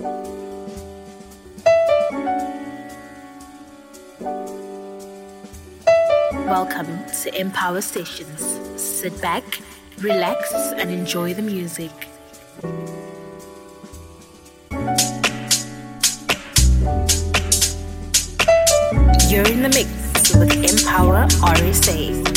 Welcome to Empower Sessions. Sit back, relax, and enjoy the music. You're in the mix with Empower RSA.